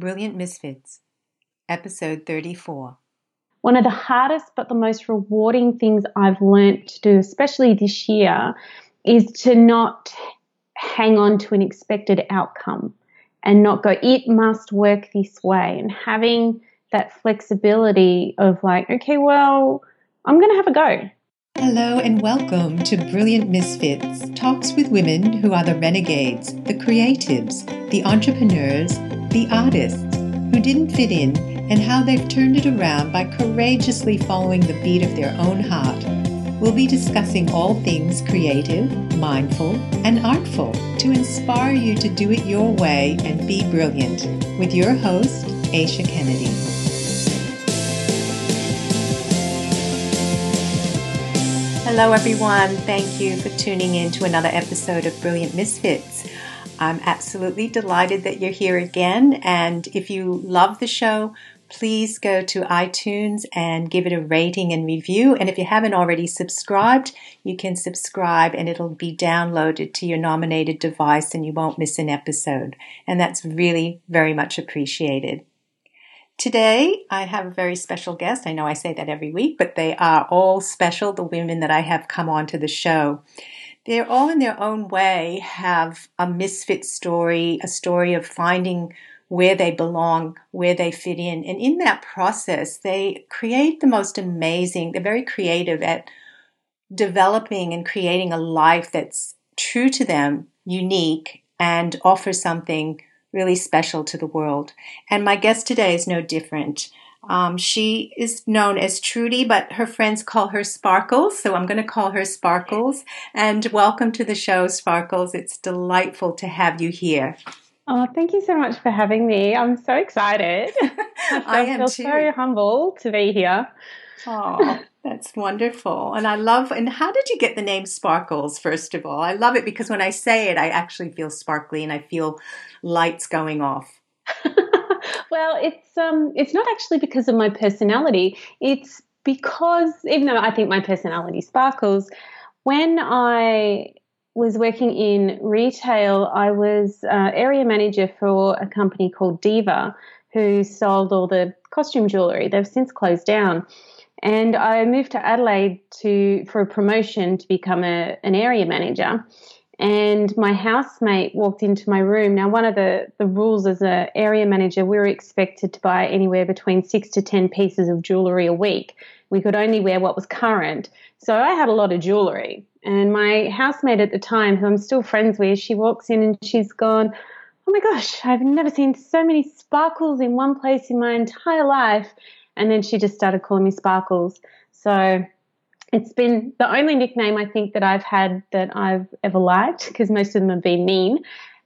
Brilliant Misfits, Episode 34. One of the hardest but the most rewarding things I've learned to do, especially this year, is to not hang on to an expected outcome and not go, it must work this way. And having that flexibility of like, okay, well, I'm going to have a go. Hello and welcome to Brilliant Misfits, talks with women who are the renegades, the creatives, the entrepreneurs, the artists who didn't fit in, and how they've turned it around by courageously following the beat of their own heart. We'll be discussing all things creative, mindful, and artful to inspire you to do it your way and be brilliant with your host, Aisha Kennedy. Hello, everyone. Thank you for tuning in to another episode of Brilliant Misfits. I'm absolutely delighted that you're here again. And if you love the show, please go to iTunes and give it a rating and review. And if you haven't already subscribed, you can subscribe and it'll be downloaded to your nominated device and you won't miss an episode. And that's really very much appreciated. Today, I have a very special guest. I know I say that every week, but they are all special, the women that I have come on to the show. They're all in their own way have a misfit story, a story of finding where they belong, where they fit in. And in that process, they create the most amazing, they're very creative at developing and creating a life that's true to them, unique, and offers something really special to the world. And my guest today is no different. Um, she is known as Trudy, but her friends call her Sparkles, so I'm going to call her Sparkles. And welcome to the show, Sparkles. It's delightful to have you here. Oh, thank you so much for having me. I'm so excited. I, I am feel too. so humble to be here. Oh, that's wonderful. And I love, and how did you get the name Sparkles, first of all? I love it because when I say it, I actually feel sparkly and I feel lights going off. well, it's um, it's not actually because of my personality. It's because even though I think my personality sparkles, when I was working in retail, I was uh, area manager for a company called Diva, who sold all the costume jewelry. They've since closed down. And I moved to Adelaide to for a promotion to become a, an area manager. And my housemate walked into my room. Now, one of the, the rules as an area manager, we were expected to buy anywhere between six to 10 pieces of jewelry a week. We could only wear what was current. So I had a lot of jewelry. And my housemate at the time, who I'm still friends with, she walks in and she's gone, Oh my gosh, I've never seen so many sparkles in one place in my entire life. And then she just started calling me Sparkles. So it's been the only nickname I think that I've had that I've ever liked because most of them have been mean.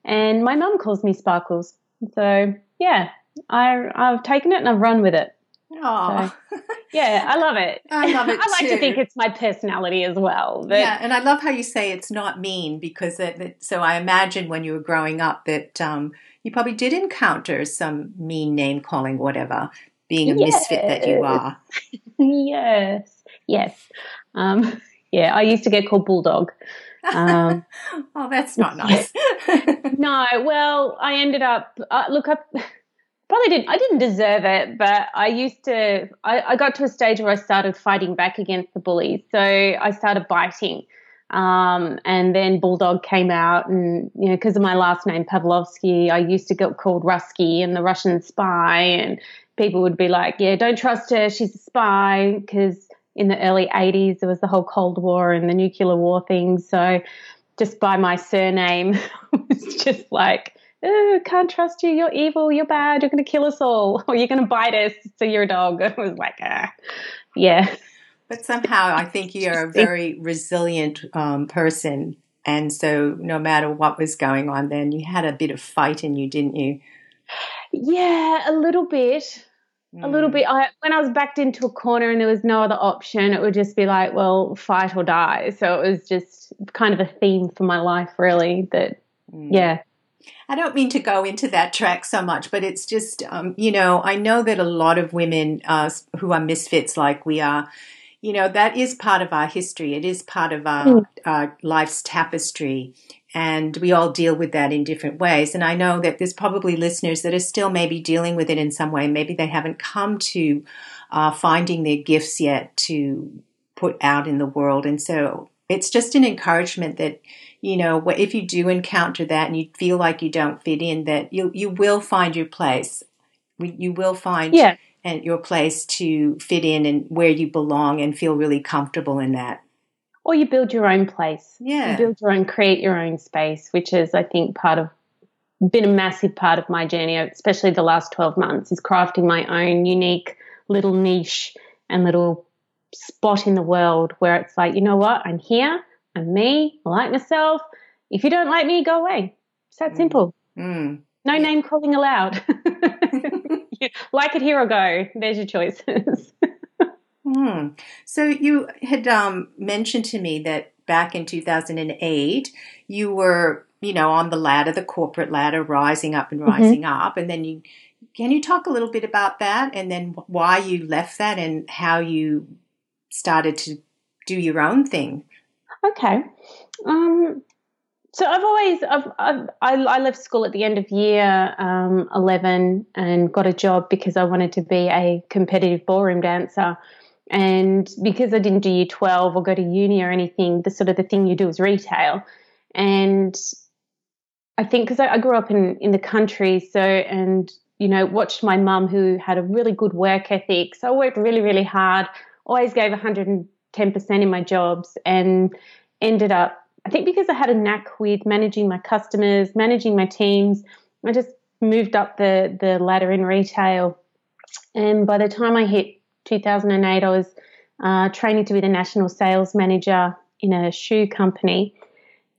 And my mum calls me Sparkles. So yeah, I, I've taken it and I've run with it. Oh, so, yeah, I love it. I love it I like too. to think it's my personality as well. But yeah, and I love how you say it's not mean because it, it, so I imagine when you were growing up that um, you probably did encounter some mean name calling, whatever, being a misfit that you are. yes, yes. Um, yeah, I used to get called Bulldog. Um, oh, that's not nice. no, well, I ended up. Uh, look, I probably didn't. I didn't deserve it, but I used to. I, I got to a stage where I started fighting back against the bullies. So I started biting. Um, and then Bulldog came out, and you know, because of my last name Pavlovsky, I used to get called Rusky and the Russian spy, and people would be like, "Yeah, don't trust her; she's a spy." Because in the early '80s, there was the whole Cold War and the nuclear war thing. So, just by my surname, it was just like, "Oh, can't trust you. You're evil. You're bad. You're going to kill us all, or you're going to bite us. So you're a dog." It was like, ah, yeah. But somehow I think you're a very resilient um, person. And so no matter what was going on then, you had a bit of fight in you, didn't you? Yeah, a little bit. A little bit. I, when I was backed into a corner and there was no other option, it would just be like, well, fight or die. So it was just kind of a theme for my life, really. That, yeah. I don't mean to go into that track so much, but it's just, um, you know, I know that a lot of women uh, who are misfits like we are, you know, that is part of our history. It is part of our, Mm. our life's tapestry. And we all deal with that in different ways. And I know that there's probably listeners that are still maybe dealing with it in some way. Maybe they haven't come to uh, finding their gifts yet to put out in the world. And so it's just an encouragement that, you know, if you do encounter that and you feel like you don't fit in, that you, you will find your place. You will find yeah. and your place to fit in and where you belong and feel really comfortable in that or you build your own place. Yeah. You build your own, create your own space, which is, I think, part of, been a massive part of my journey, especially the last 12 months, is crafting my own unique little niche and little spot in the world where it's like, you know what, I'm here, I'm me, I like myself. If you don't like me, go away. It's that mm. simple. Mm. No yeah. name calling allowed. like it here or go. There's your choices. Hmm. So you had um, mentioned to me that back in 2008, you were, you know, on the ladder, the corporate ladder, rising up and mm-hmm. rising mm-hmm. up, and then you. Can you talk a little bit about that, and then why you left that, and how you started to do your own thing? Okay. Um, so I've always I've, I've, i left school at the end of year um, eleven and got a job because I wanted to be a competitive ballroom dancer. And because I didn't do year 12 or go to uni or anything, the sort of the thing you do is retail. And I think because I, I, grew up in, in the country, so, and, you know, watched my mum who had a really good work ethic. So I worked really, really hard, always gave 110% in my jobs and ended up, I think because I had a knack with managing my customers, managing my teams, I just moved up the, the ladder in retail. And by the time I hit 2008, I was uh, training to be the national sales manager in a shoe company,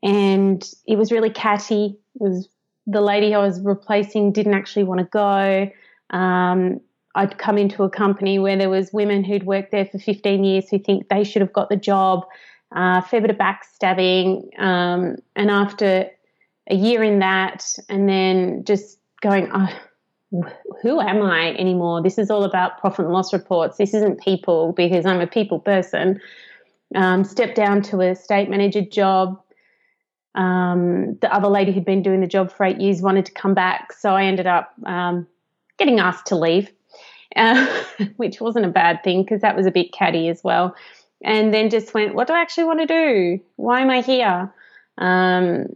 and it was really catty. It was the lady I was replacing didn't actually want to go. Um, I'd come into a company where there was women who'd worked there for 15 years who think they should have got the job. Uh, fair bit of backstabbing, um, and after a year in that, and then just going, oh, who am I anymore? This is all about profit and loss reports. This isn't people because I'm a people person. Um, stepped down to a state manager job. Um, the other lady who'd been doing the job for eight years wanted to come back, so I ended up um, getting asked to leave, uh, which wasn't a bad thing because that was a bit catty as well. And then just went, what do I actually want to do? Why am I here? Um,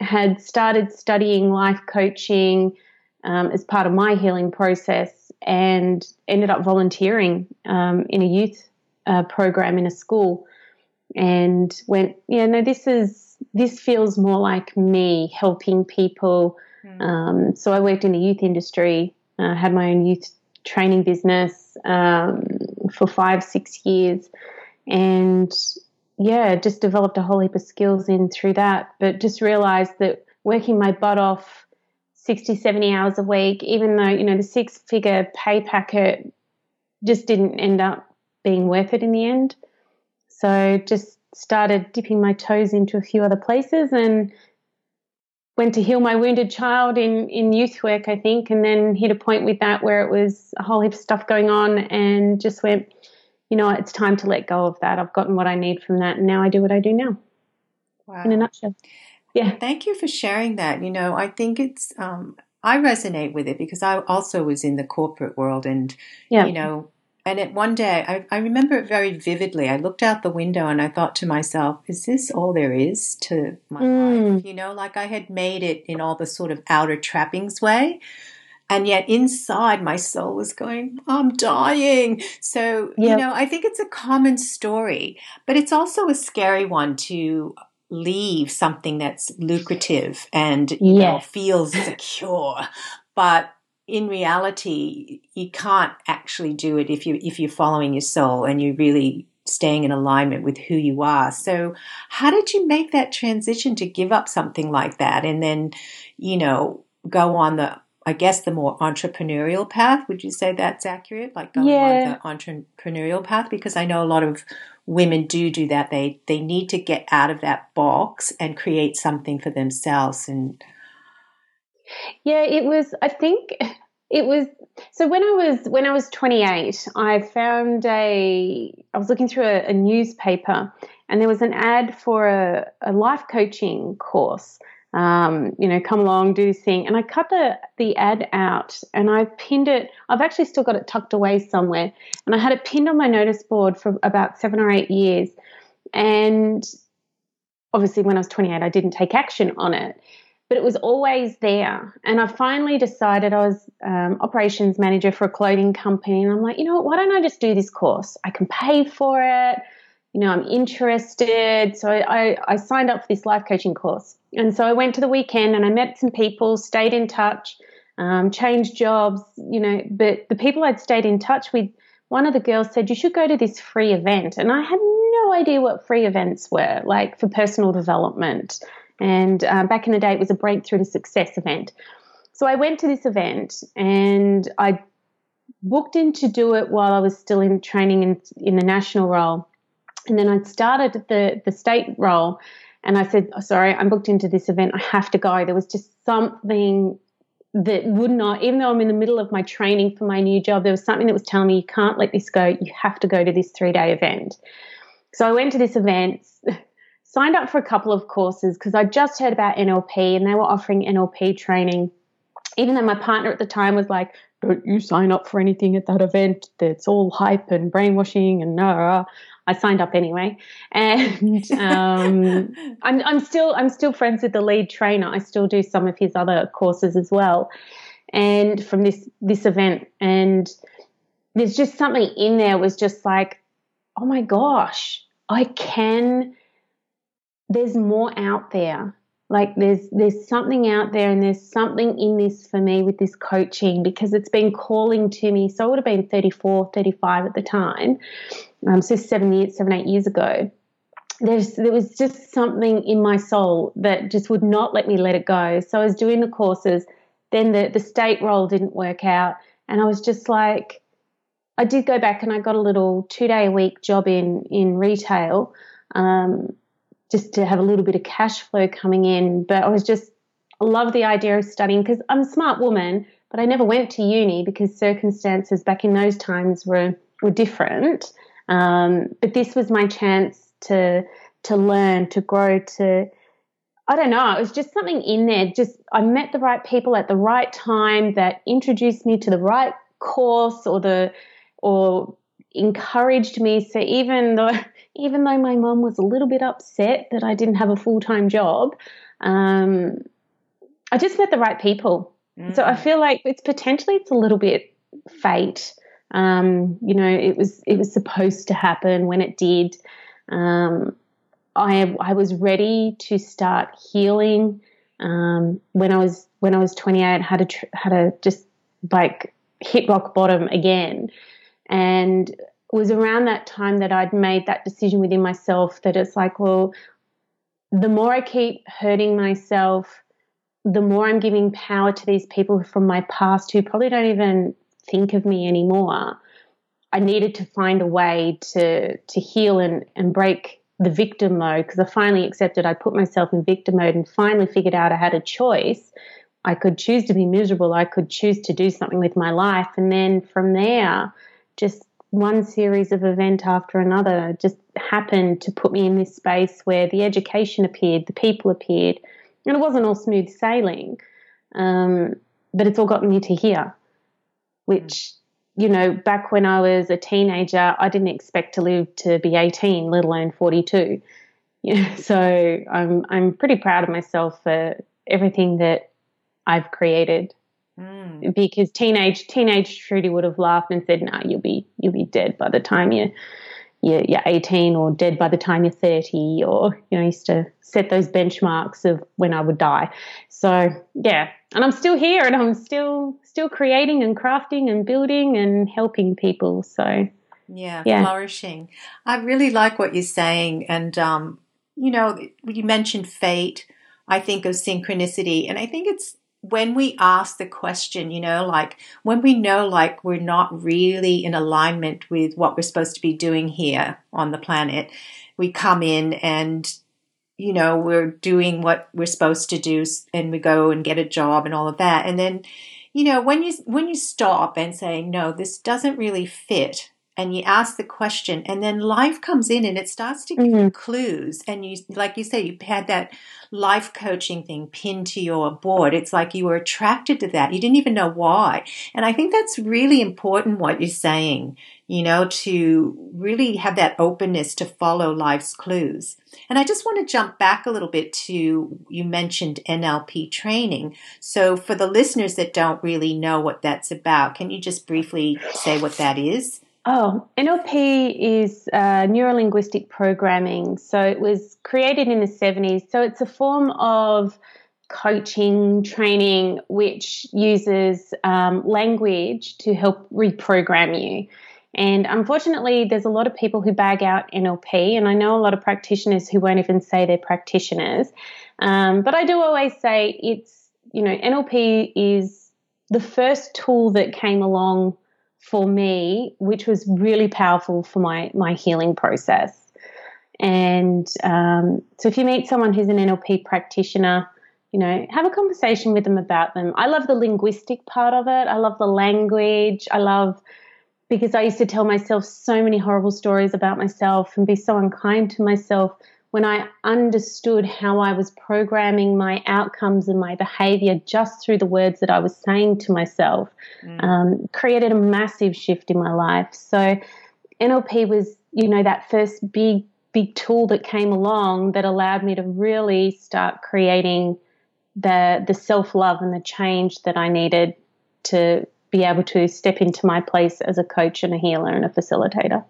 had started studying life coaching um, as part of my healing process and ended up volunteering um, in a youth uh, program in a school and went, yeah, no, this is this feels more like me helping people. Mm. Um, so I worked in the youth industry, uh, had my own youth training business um, for five, six years, and yeah, just developed a whole heap of skills in through that. But just realized that working my butt off 60, 70 hours a week, even though, you know, the six figure pay packet just didn't end up being worth it in the end. So just started dipping my toes into a few other places and went to heal my wounded child in, in youth work, I think, and then hit a point with that where it was a whole heap of stuff going on and just went, you know, it's time to let go of that. I've gotten what I need from that, and now I do what I do now. Wow. In a nutshell. Yeah. Thank you for sharing that. You know, I think it's, um, I resonate with it because I also was in the corporate world and, yeah. you know, and at one day, I, I remember it very vividly. I looked out the window and I thought to myself, is this all there is to my mm. life? You know, like I had made it in all the sort of outer trappings way. And yet inside my soul was going, I'm dying. So, yep. you know, I think it's a common story, but it's also a scary one to leave something that's lucrative and you know, feels secure, but in reality, you can't actually do it if you if you're following your soul and you're really staying in alignment with who you are. So, how did you make that transition to give up something like that and then, you know, go on the I guess the more entrepreneurial path? Would you say that's accurate? Like going yeah. on the entrepreneurial path because I know a lot of women do do that. They they need to get out of that box and create something for themselves. And yeah, it was. I think it was. So when I was when I was 28, I found a. I was looking through a, a newspaper, and there was an ad for a, a life coaching course. Um, you know, come along, do this thing. And I cut the, the ad out and I pinned it. I've actually still got it tucked away somewhere. And I had it pinned on my notice board for about seven or eight years. And obviously, when I was 28, I didn't take action on it but it was always there. And I finally decided I was um, operations manager for a clothing company, and I'm like, you know what? Why don't I just do this course? I can pay for it. You know, I'm interested. So I, I signed up for this life coaching course. And so I went to the weekend and I met some people, stayed in touch, um, changed jobs, you know, but the people I'd stayed in touch with, one of the girls said, You should go to this free event. And I had no idea what free events were, like for personal development. And uh, back in the day, it was a breakthrough to success event. So I went to this event and I booked in to do it while I was still in training in, in the national role. And then I started the, the state role and I said, oh, sorry, I'm booked into this event. I have to go. There was just something that would not, even though I'm in the middle of my training for my new job, there was something that was telling me, you can't let this go. You have to go to this three day event. So I went to this event, signed up for a couple of courses because I just heard about NLP and they were offering NLP training. Even though my partner at the time was like, don't you sign up for anything at that event that's all hype and brainwashing and I signed up anyway. And um, I'm, I'm still I'm still friends with the lead trainer. I still do some of his other courses as well. And from this this event and there's just something in there was just like oh my gosh I can there's more out there. Like there's there's something out there and there's something in this for me with this coaching because it's been calling to me. So i would have been 34 35 at the time um, so seven years seven eight years ago there's there was just something in my soul that just would not let me let it go so i was doing the courses then the the state role didn't work out and i was just like i did go back and i got a little two day a week job in in retail um, just to have a little bit of cash flow coming in. But I was just, I love the idea of studying because I'm a smart woman, but I never went to uni because circumstances back in those times were, were different. Um, but this was my chance to, to learn, to grow, to, I don't know, it was just something in there. Just, I met the right people at the right time that introduced me to the right course or the, or encouraged me. So even though even though my mum was a little bit upset that I didn't have a full time job, um, I just met the right people. Mm. So I mm. feel like it's potentially it's a little bit fate. Um, you know, it was it was supposed to happen when it did. Um, I I was ready to start healing um, when I was when I was 28. Had a had a just like hit rock bottom again, and it was around that time that I'd made that decision within myself that it's like, well, the more I keep hurting myself, the more I'm giving power to these people from my past who probably don't even think of me anymore. I needed to find a way to to heal and, and break the victim mode because I finally accepted I put myself in victim mode and finally figured out I had a choice. I could choose to be miserable. I could choose to do something with my life. And then from there, just one series of event after another just happened to put me in this space where the education appeared, the people appeared, and it wasn't all smooth sailing, um, but it's all gotten me to here, which you know, back when I was a teenager, I didn't expect to live to be 18, let alone 42. Yeah, so I'm I'm pretty proud of myself for everything that I've created. Mm. Because teenage teenage Trudy would have laughed and said, "No, nah, you'll be you'll be dead by the time you you're, you're 18 or dead by the time you're 30 or you know I used to set those benchmarks of when I would die. So yeah and I'm still here and I'm still still creating and crafting and building and helping people. So yeah, yeah. flourishing. I really like what you're saying and um, you know you mentioned fate I think of synchronicity and I think it's when we ask the question, you know, like when we know like we're not really in alignment with what we're supposed to be doing here on the planet, we come in and you know, we're doing what we're supposed to do and we go and get a job and all of that. And then, you know, when you when you stop and say, "No, this doesn't really fit and you ask the question and then life comes in and it starts to give mm-hmm. clues. And you like you say you had that life coaching thing pinned to your board. It's like you were attracted to that. You didn't even know why. And i think that's really important what you're saying you know to really have that openness to follow life's clues. And i just want to jump back a little bit to you mentioned nlp training. So for the listeners that don't really know what that's about can you just briefly say what that is Oh, NLP is uh, neuro linguistic programming. So it was created in the 70s. So it's a form of coaching, training, which uses um, language to help reprogram you. And unfortunately, there's a lot of people who bag out NLP, and I know a lot of practitioners who won't even say they're practitioners. Um, but I do always say it's, you know, NLP is the first tool that came along for me, which was really powerful for my my healing process. And um, so, if you meet someone who's an NLP practitioner, you know, have a conversation with them about them. I love the linguistic part of it. I love the language. I love because I used to tell myself so many horrible stories about myself and be so unkind to myself when I understood how I was programming my outcomes and my behavior just through the words that I was saying to myself, mm. um, created a massive shift in my life. So, NLP was, you know, that first big, big tool that came along that allowed me to really start creating the the self love and the change that I needed to be able to step into my place as a coach and a healer and a facilitator.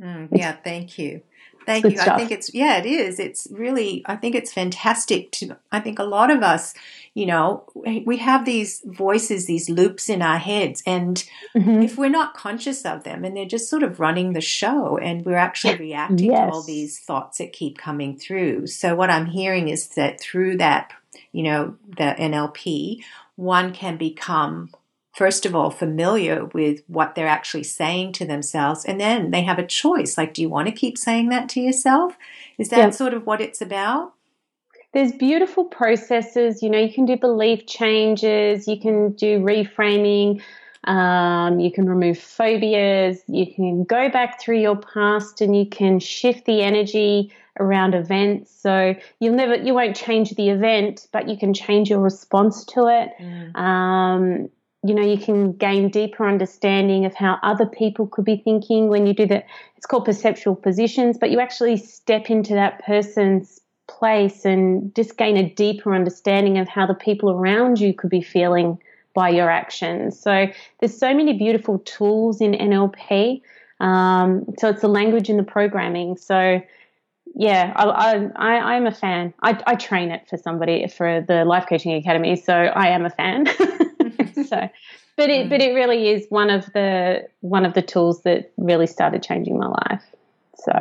Mm, yeah, thank you. Thank you. Stuff. I think it's yeah, it is. It's really I think it's fantastic to I think a lot of us, you know, we have these voices, these loops in our heads and mm-hmm. if we're not conscious of them and they're just sort of running the show and we're actually reacting yes. to all these thoughts that keep coming through. So what I'm hearing is that through that, you know, the NLP, one can become first of all, familiar with what they're actually saying to themselves. And then they have a choice. Like, do you want to keep saying that to yourself? Is that yeah. sort of what it's about? There's beautiful processes. You know, you can do belief changes, you can do reframing, um, you can remove phobias, you can go back through your past and you can shift the energy around events. So you'll never, you won't change the event, but you can change your response to it. Mm. Um, you know, you can gain deeper understanding of how other people could be thinking when you do that. It's called perceptual positions, but you actually step into that person's place and just gain a deeper understanding of how the people around you could be feeling by your actions. So there's so many beautiful tools in NLP. Um, so it's the language and the programming. So yeah, I, I, I'm a fan. I, I train it for somebody for the Life Coaching Academy, so I am a fan. so but it but it really is one of the one of the tools that really started changing my life so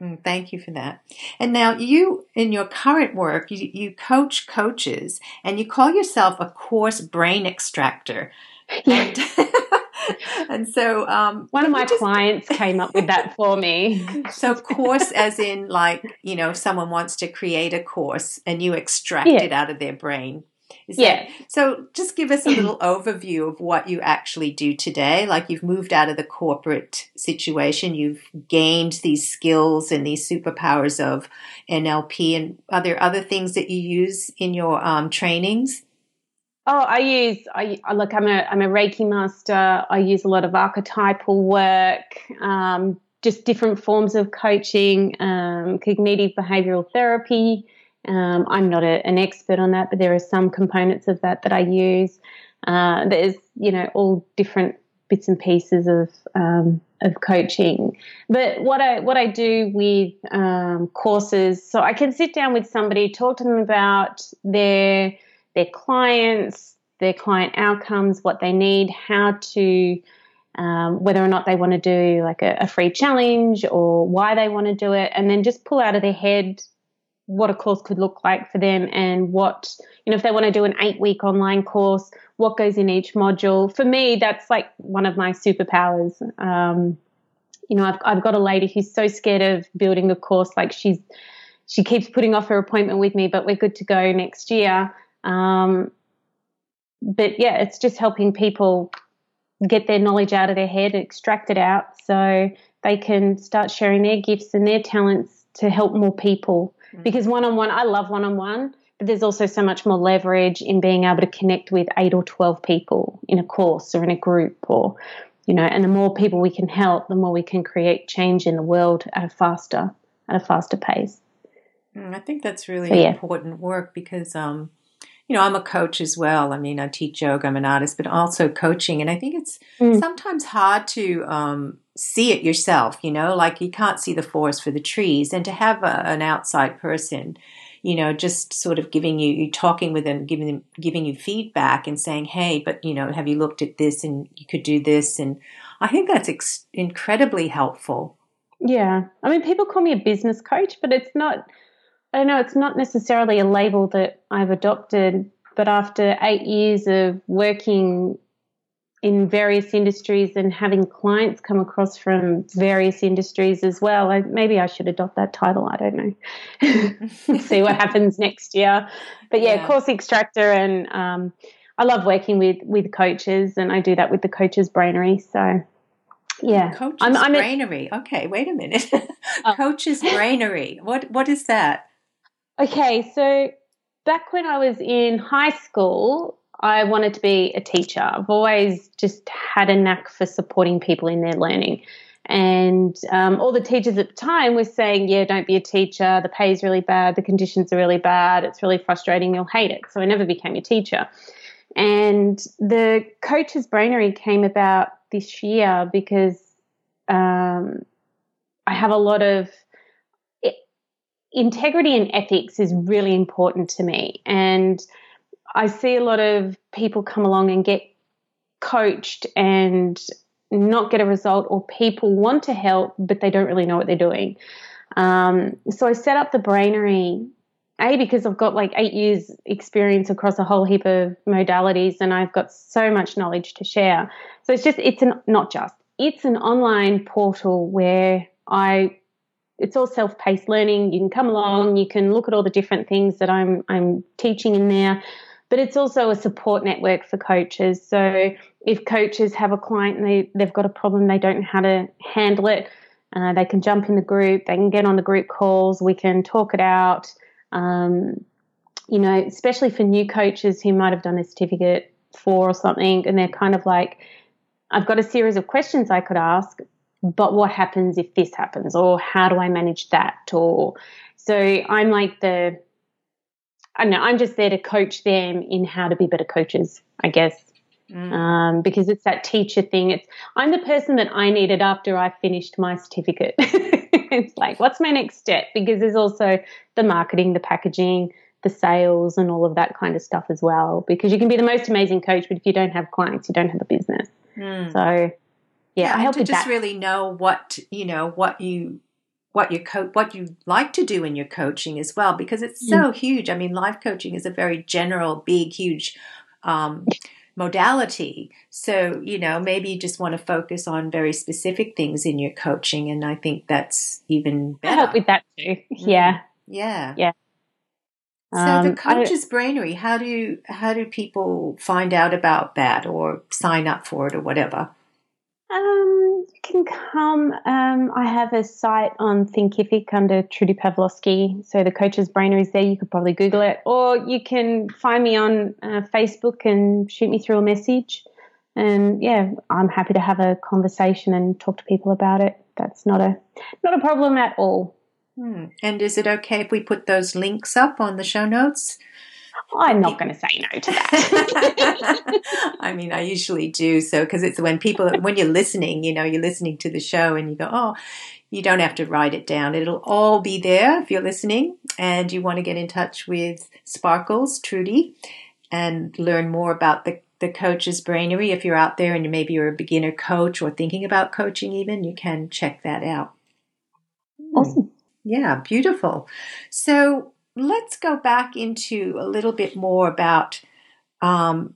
mm, Thank you for that. And now you, in your current work, you, you coach coaches and you call yourself a course brain extractor. And, and so um, one of my just... clients came up with that for me. so course as in like, you know, someone wants to create a course and you extract yeah. it out of their brain. Is yeah. That, so just give us a little overview of what you actually do today. Like you've moved out of the corporate situation, you've gained these skills and these superpowers of NLP. And are there other things that you use in your um, trainings? Oh, I use I look. I'm a I'm a Reiki master. I use a lot of archetypal work, um, just different forms of coaching, um, cognitive behavioral therapy. Um, I'm not a, an expert on that, but there are some components of that that I use. Uh, there's, you know, all different bits and pieces of um, of coaching. But what I what I do with um, courses, so I can sit down with somebody, talk to them about their their clients, their client outcomes, what they need, how to um, whether or not they want to do like a, a, free challenge or why they want to do it, and then just pull out of their head what a course could look like for them and what you know if they want to do an eight week online course what goes in each module. For me that's like one of my superpowers. Um, you know I've, I've got a lady who's so scared of building a course like she's she keeps putting off her appointment with me but we're good to go next year. Um, but yeah it's just helping people get their knowledge out of their head, extract it out so they can start sharing their gifts and their talents to help more people. Mm-hmm. Because one on one, I love one on one, but there's also so much more leverage in being able to connect with eight or 12 people in a course or in a group or, you know, and the more people we can help, the more we can create change in the world at a faster, at a faster pace. Mm, I think that's really so, yeah. important work because, um, you know, I'm a coach as well. I mean, I teach yoga, I'm an artist, but also coaching. And I think it's mm. sometimes hard to um, see it yourself, you know, like you can't see the forest for the trees. And to have a, an outside person, you know, just sort of giving you, you talking with them, giving them, giving you feedback and saying, hey, but, you know, have you looked at this and you could do this? And I think that's ex- incredibly helpful. Yeah. I mean, people call me a business coach, but it's not I don't know, it's not necessarily a label that I've adopted, but after eight years of working in various industries and having clients come across from various industries as well, I, maybe I should adopt that title. I don't know. See what happens next year. But yeah, yeah. course extractor, and um, I love working with with coaches, and I do that with the Coaches Brainery. So yeah, Coaches I'm, I'm Brainery. A, okay, wait a minute. oh. Coaches Brainery. What what is that? Okay, so back when I was in high school, I wanted to be a teacher. I've always just had a knack for supporting people in their learning. And um, all the teachers at the time were saying, yeah, don't be a teacher. The pay is really bad. The conditions are really bad. It's really frustrating. You'll hate it. So I never became a teacher. And the coach's brainery came about this year because um, I have a lot of integrity and ethics is really important to me. And I see a lot of people come along and get coached and not get a result, or people want to help, but they don't really know what they're doing. Um, so I set up the brainery, A, because I've got like eight years experience across a whole heap of modalities and I've got so much knowledge to share. So it's just, it's an, not just, it's an online portal where I it's all self-paced learning. You can come along, you can look at all the different things that I'm I'm teaching in there, but it's also a support network for coaches. So if coaches have a client and they they've got a problem, they don't know how to handle it, uh, they can jump in the group, they can get on the group calls, we can talk it out. Um, you know, especially for new coaches who might have done a certificate for or something, and they're kind of like, I've got a series of questions I could ask, but what happens if this happens or how do I manage that or so I'm like the I know I'm just there to coach them in how to be better coaches I guess mm. um, because it's that teacher thing it's I'm the person that I needed after I finished my certificate it's like what's my next step because there's also the marketing the packaging the sales and all of that kind of stuff as well because you can be the most amazing coach but if you don't have clients you don't have a business mm. so yeah, yeah I help to just that. really know what you know what you what you co- what you like to do in your coaching as well because it's so mm. huge. I mean, life coaching is a very general, big, huge um, modality. So you know, maybe you just want to focus on very specific things in your coaching, and I think that's even better. I help with that too. Yeah, yeah, yeah. So um, the coach's I, brainery, how do you, how do people find out about that or sign up for it or whatever? Um, can come. Um, I have a site on Thinkific under Trudy Pavlovsky. So the coach's brainer is there. You could probably Google it, or you can find me on uh, Facebook and shoot me through a message. And yeah, I'm happy to have a conversation and talk to people about it. That's not a not a problem at all. Hmm. And is it okay if we put those links up on the show notes? I'm not going to say no to that. I mean, I usually do so because it's when people, when you're listening, you know, you're listening to the show and you go, oh, you don't have to write it down. It'll all be there if you're listening and you want to get in touch with Sparkles, Trudy, and learn more about the, the coach's brainery. If you're out there and maybe you're a beginner coach or thinking about coaching even, you can check that out. Awesome. Yeah, beautiful. So let's go back into a little bit more about um,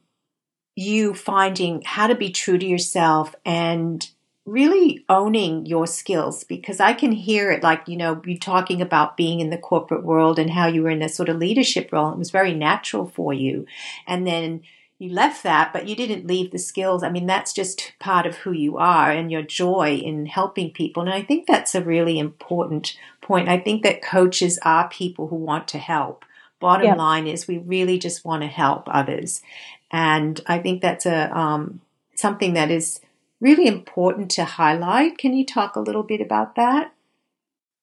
you finding how to be true to yourself and really owning your skills because I can hear it like, you know, you talking about being in the corporate world and how you were in a sort of leadership role. It was very natural for you. And then you left that, but you didn't leave the skills. I mean, that's just part of who you are and your joy in helping people. And I think that's a really important point. I think that coaches are people who want to help. Bottom yep. line is we really just want to help others. And I think that's a um, something that is really important to highlight. Can you talk a little bit about that?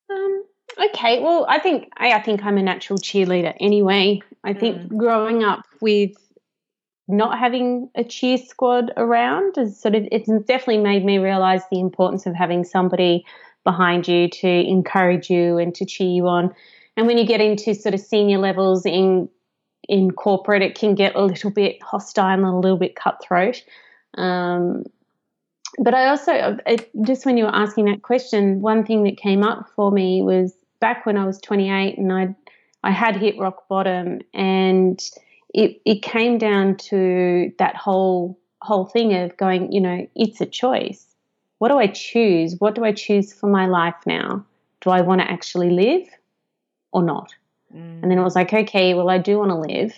Um, okay. Well, I think I, I think I'm a natural cheerleader anyway. I think mm. growing up with not having a cheer squad around is sort of it's definitely made me realize the importance of having somebody behind you to encourage you and to cheer you on. And when you get into sort of senior levels in in corporate, it can get a little bit hostile and a little bit cutthroat. Um, but I also, it, just when you were asking that question, one thing that came up for me was back when I was 28 and I I had hit rock bottom and it, it came down to that whole whole thing of going, you know, it's a choice. What do I choose? What do I choose for my life now? Do I want to actually live or not? Mm. And then it was like, okay, well, I do want to live.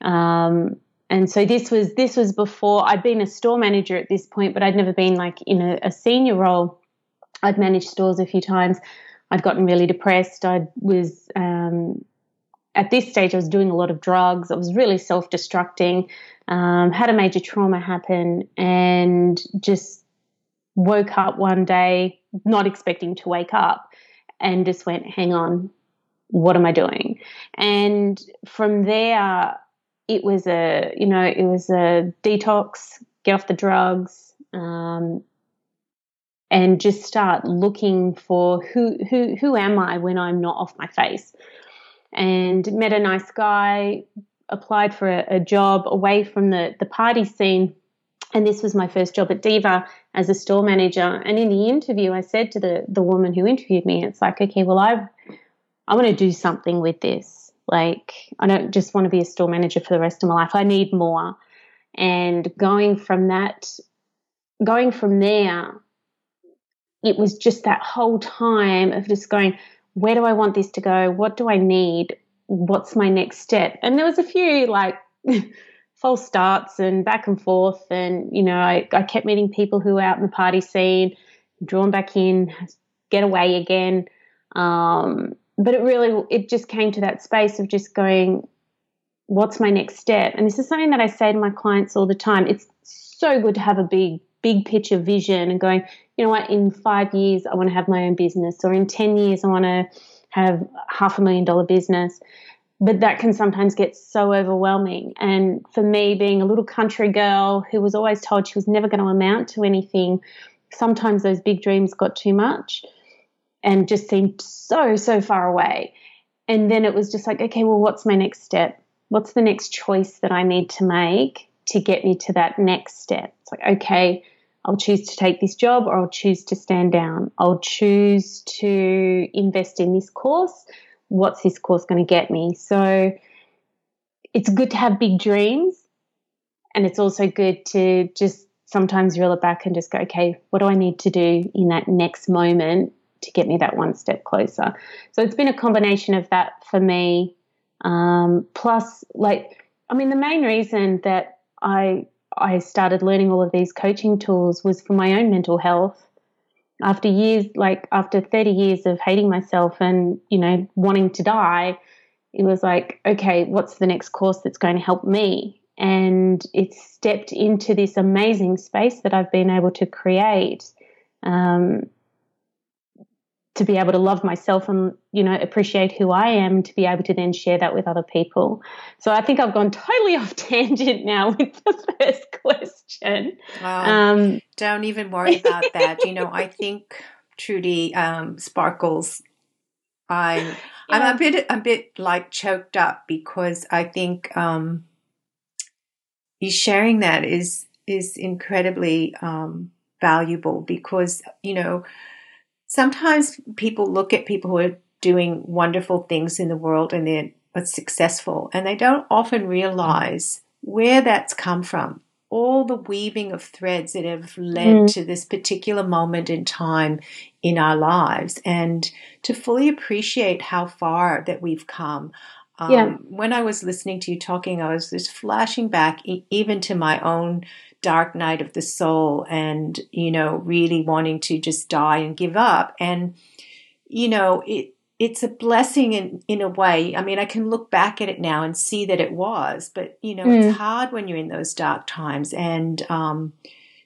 Um, and so this was this was before I'd been a store manager at this point, but I'd never been like in a, a senior role. I'd managed stores a few times. I'd gotten really depressed. I was um, at this stage, I was doing a lot of drugs. I was really self destructing, um, had a major trauma happen, and just woke up one day not expecting to wake up and just went, hang on, what am I doing? And from there, it was a, you know, it was a detox, get off the drugs, um, and just start looking for who, who, who am I when I'm not off my face? and met a nice guy, applied for a, a job away from the, the party scene. And this was my first job at Diva as a store manager. And in the interview, I said to the, the woman who interviewed me, it's like, okay, well, I've, I want to do something with this. Like, I don't just want to be a store manager for the rest of my life. I need more. And going from that, going from there, it was just that whole time of just going, where do I want this to go? What do I need? What's my next step? And there was a few like false starts and back and forth. And, you know, I, I kept meeting people who were out in the party scene, drawn back in, get away again. Um, but it really, it just came to that space of just going, what's my next step? And this is something that I say to my clients all the time. It's so good to have a big, big picture vision and going, you know what, in five years, I want to have my own business, or in 10 years, I want to have half a million dollar business. But that can sometimes get so overwhelming. And for me, being a little country girl who was always told she was never going to amount to anything, sometimes those big dreams got too much and just seemed so, so far away. And then it was just like, okay, well, what's my next step? What's the next choice that I need to make to get me to that next step? It's like, okay, I'll choose to take this job or I'll choose to stand down. I'll choose to invest in this course. What's this course going to get me? So it's good to have big dreams and it's also good to just sometimes reel it back and just go, okay, what do I need to do in that next moment to get me that one step closer? So it's been a combination of that for me. Um, plus, like, I mean, the main reason that I I started learning all of these coaching tools was for my own mental health. After years, like after 30 years of hating myself and, you know, wanting to die, it was like, okay, what's the next course that's going to help me? And it stepped into this amazing space that I've been able to create. Um, to be able to love myself and you know appreciate who I am to be able to then share that with other people. So I think I've gone totally off tangent now with the first question. Wow. Um, Don't even worry about that. you know, I think Trudy um, Sparkles. I'm yeah. I'm a bit a bit like choked up because I think um, you sharing that is is incredibly um, valuable because you know sometimes people look at people who are doing wonderful things in the world and they're successful and they don't often realize where that's come from all the weaving of threads that have led mm. to this particular moment in time in our lives and to fully appreciate how far that we've come Um, yeah. When I was listening to you talking, I was just flashing back e- even to my own dark night of the soul and, you know, really wanting to just die and give up. And, you know, it, it's a blessing in, in a way. I mean, I can look back at it now and see that it was, but, you know, mm. it's hard when you're in those dark times and, um,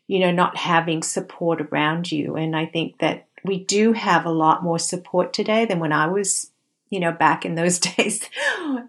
you know, not having support around you. And I think that we do have a lot more support today than when I was, you know, back in those days.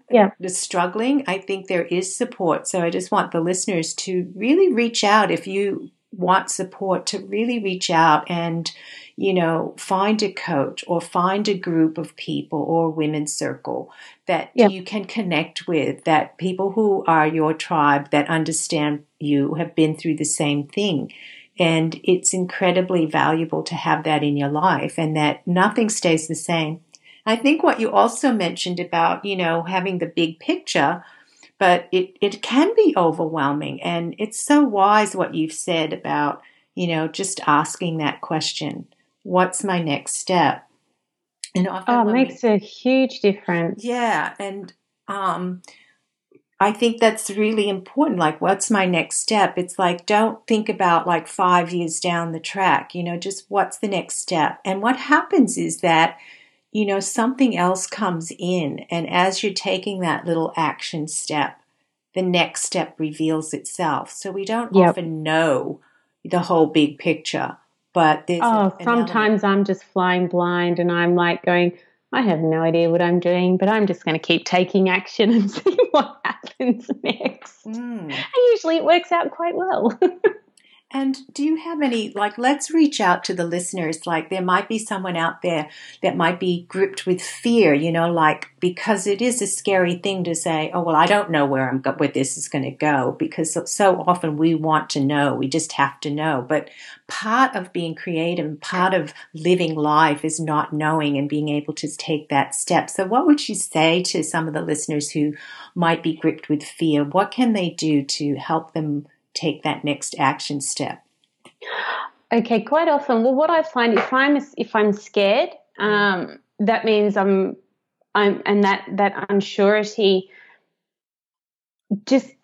Yeah. struggling. I think there is support. So I just want the listeners to really reach out if you want support to really reach out and, you know, find a coach or find a group of people or women's circle that yeah. you can connect with, that people who are your tribe that understand you have been through the same thing. And it's incredibly valuable to have that in your life and that nothing stays the same. I think what you also mentioned about, you know, having the big picture, but it, it can be overwhelming. And it's so wise what you've said about, you know, just asking that question what's my next step? And often oh, it makes we, a huge difference. Yeah, and um, I think that's really important. Like, what's my next step? It's like, don't think about like five years down the track, you know, just what's the next step? And what happens is that, you know, something else comes in. And as you're taking that little action step, the next step reveals itself. So we don't yep. often know the whole big picture. But there's oh, sometimes I'm just flying blind and I'm like going, I have no idea what I'm doing, but I'm just going to keep taking action and see what happens next. Mm. And usually it works out quite well. And do you have any, like, let's reach out to the listeners. Like, there might be someone out there that might be gripped with fear, you know, like, because it is a scary thing to say, oh, well, I don't know where I'm, where this is going to go. Because so, so often we want to know, we just have to know. But part of being creative, and part of living life is not knowing and being able to take that step. So, what would you say to some of the listeners who might be gripped with fear? What can they do to help them? Take that next action step? Okay, quite often. Well, what I find if I'm if I'm scared, um, that means I'm I'm and that that unsurety. Just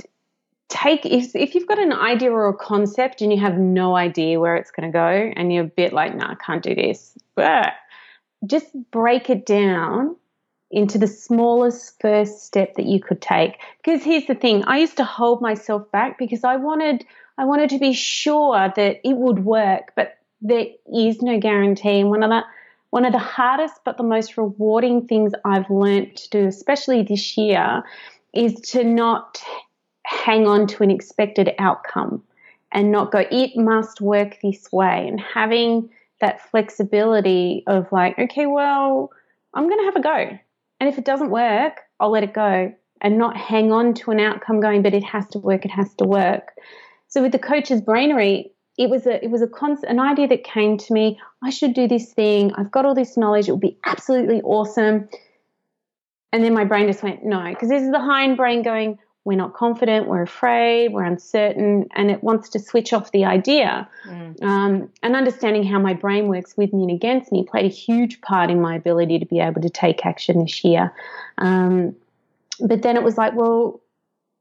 take if if you've got an idea or a concept and you have no idea where it's going to go, and you're a bit like, no, nah, I can't do this. But just break it down into the smallest first step that you could take. Because here's the thing, I used to hold myself back because I wanted I wanted to be sure that it would work, but there is no guarantee. And one of the one of the hardest but the most rewarding things I've learned to do, especially this year, is to not hang on to an expected outcome and not go, it must work this way. And having that flexibility of like, okay, well, I'm going to have a go. And if it doesn't work, I'll let it go and not hang on to an outcome going, but it has to work, it has to work. So with the coach's brainery, it was a it was a concept, an idea that came to me. I should do this thing. I've got all this knowledge. It would be absolutely awesome. And then my brain just went no, because this is the hind brain going, we're not confident, we're afraid, we're uncertain, and it wants to switch off the idea. Mm. Um, and understanding how my brain works with me and against me played a huge part in my ability to be able to take action this year. Um, but then it was like, well,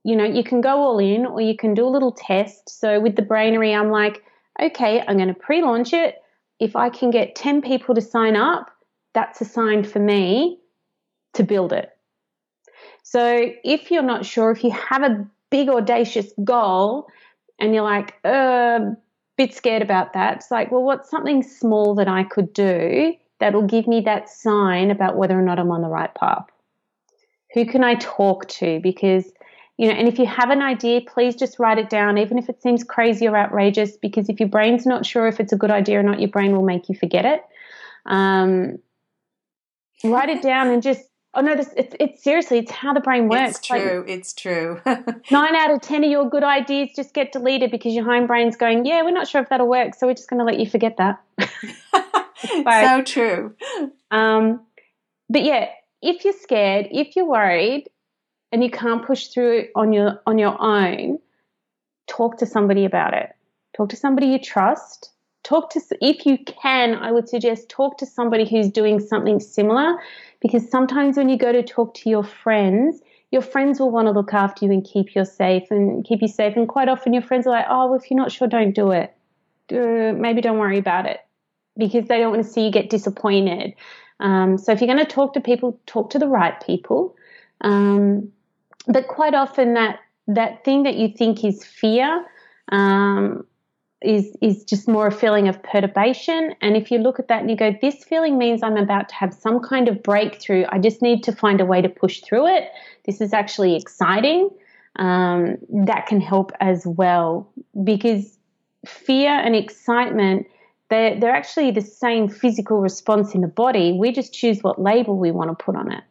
you know, you can go all in or you can do a little test. So with the brainery, I'm like, okay, I'm going to pre launch it. If I can get 10 people to sign up, that's a sign for me to build it. So if you're not sure, if you have a big audacious goal and you're like, uh, bit scared about that, it's like, well, what's something small that I could do that'll give me that sign about whether or not I'm on the right path? Who can I talk to? Because you know, and if you have an idea, please just write it down, even if it seems crazy or outrageous, because if your brain's not sure if it's a good idea or not, your brain will make you forget it. Um, write it down and just Oh no, this it's it's seriously it's how the brain works. It's true. Like, it's true. nine out of ten of your good ideas just get deleted because your hindbrain's going, yeah, we're not sure if that'll work, so we're just going to let you forget that. so true. Um, but yeah, if you're scared, if you're worried, and you can't push through it on your on your own, talk to somebody about it. Talk to somebody you trust talk to if you can i would suggest talk to somebody who's doing something similar because sometimes when you go to talk to your friends your friends will want to look after you and keep you safe and keep you safe and quite often your friends are like oh well, if you're not sure don't do it. Uh, maybe don't worry about it because they don't want to see you get disappointed. Um, so if you're going to talk to people talk to the right people. Um, but quite often that that thing that you think is fear um, is is just more a feeling of perturbation. And if you look at that and you go, this feeling means I'm about to have some kind of breakthrough. I just need to find a way to push through it. This is actually exciting. Um, that can help as well because fear and excitement they're, they're actually the same physical response in the body. We just choose what label we want to put on it.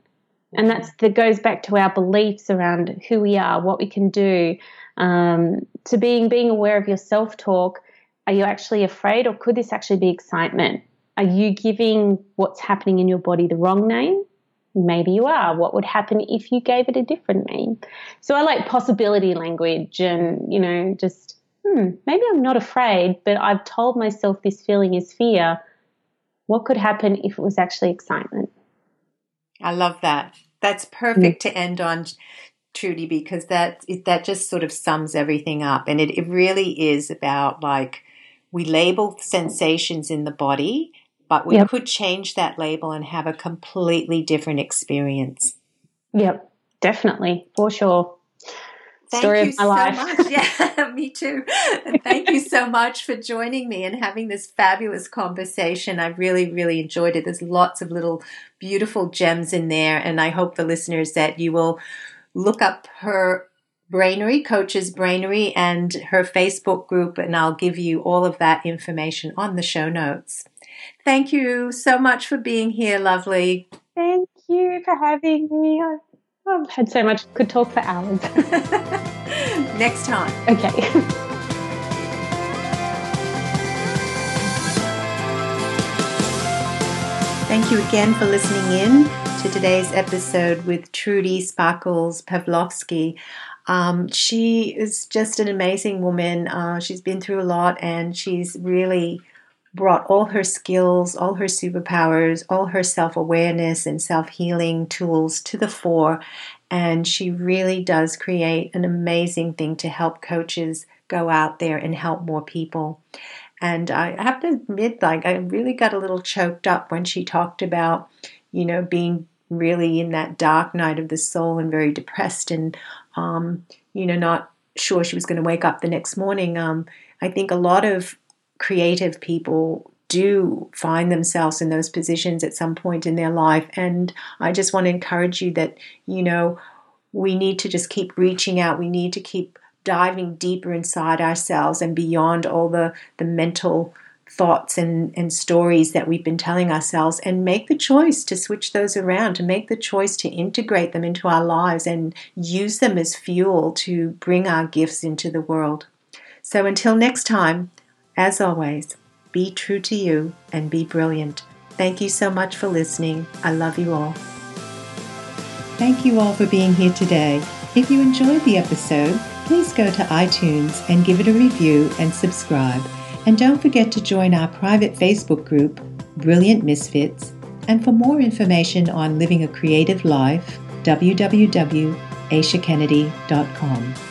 And that's that goes back to our beliefs around who we are, what we can do, um, to being being aware of your self talk. Are you actually afraid, or could this actually be excitement? Are you giving what's happening in your body the wrong name? Maybe you are. What would happen if you gave it a different name? So I like possibility language and, you know, just, hmm, maybe I'm not afraid, but I've told myself this feeling is fear. What could happen if it was actually excitement? I love that. That's perfect mm. to end on. Trudy, because that that just sort of sums everything up, and it, it really is about like we label sensations in the body, but we yep. could change that label and have a completely different experience. Yep, definitely, for sure. Thank Story you so life. much. Yeah, me too. thank you so much for joining me and having this fabulous conversation. I really, really enjoyed it. There's lots of little beautiful gems in there, and I hope the listeners that you will look up her Brainery, Coaches Brainery, and her Facebook group, and I'll give you all of that information on the show notes. Thank you so much for being here, lovely. Thank you for having me. I've had so much, could talk for hours. Next time. Okay. Thank you again for listening in to today's episode with Trudy Sparkles Pavlovsky. Um, she is just an amazing woman. Uh, she's been through a lot and she's really brought all her skills, all her superpowers, all her self awareness and self healing tools to the fore. And she really does create an amazing thing to help coaches go out there and help more people. And I have to admit, like, I really got a little choked up when she talked about, you know, being really in that dark night of the soul and very depressed and, um, you know, not sure she was going to wake up the next morning. Um, I think a lot of creative people do find themselves in those positions at some point in their life. And I just want to encourage you that, you know, we need to just keep reaching out. We need to keep diving deeper inside ourselves and beyond all the, the mental thoughts and, and stories that we've been telling ourselves and make the choice to switch those around, to make the choice to integrate them into our lives and use them as fuel to bring our gifts into the world. So until next time, as always, be true to you and be brilliant. Thank you so much for listening. I love you all. Thank you all for being here today. If you enjoyed the episode, please go to iTunes and give it a review and subscribe. And don't forget to join our private Facebook group, Brilliant Misfits. And for more information on living a creative life, www.aishakennedy.com.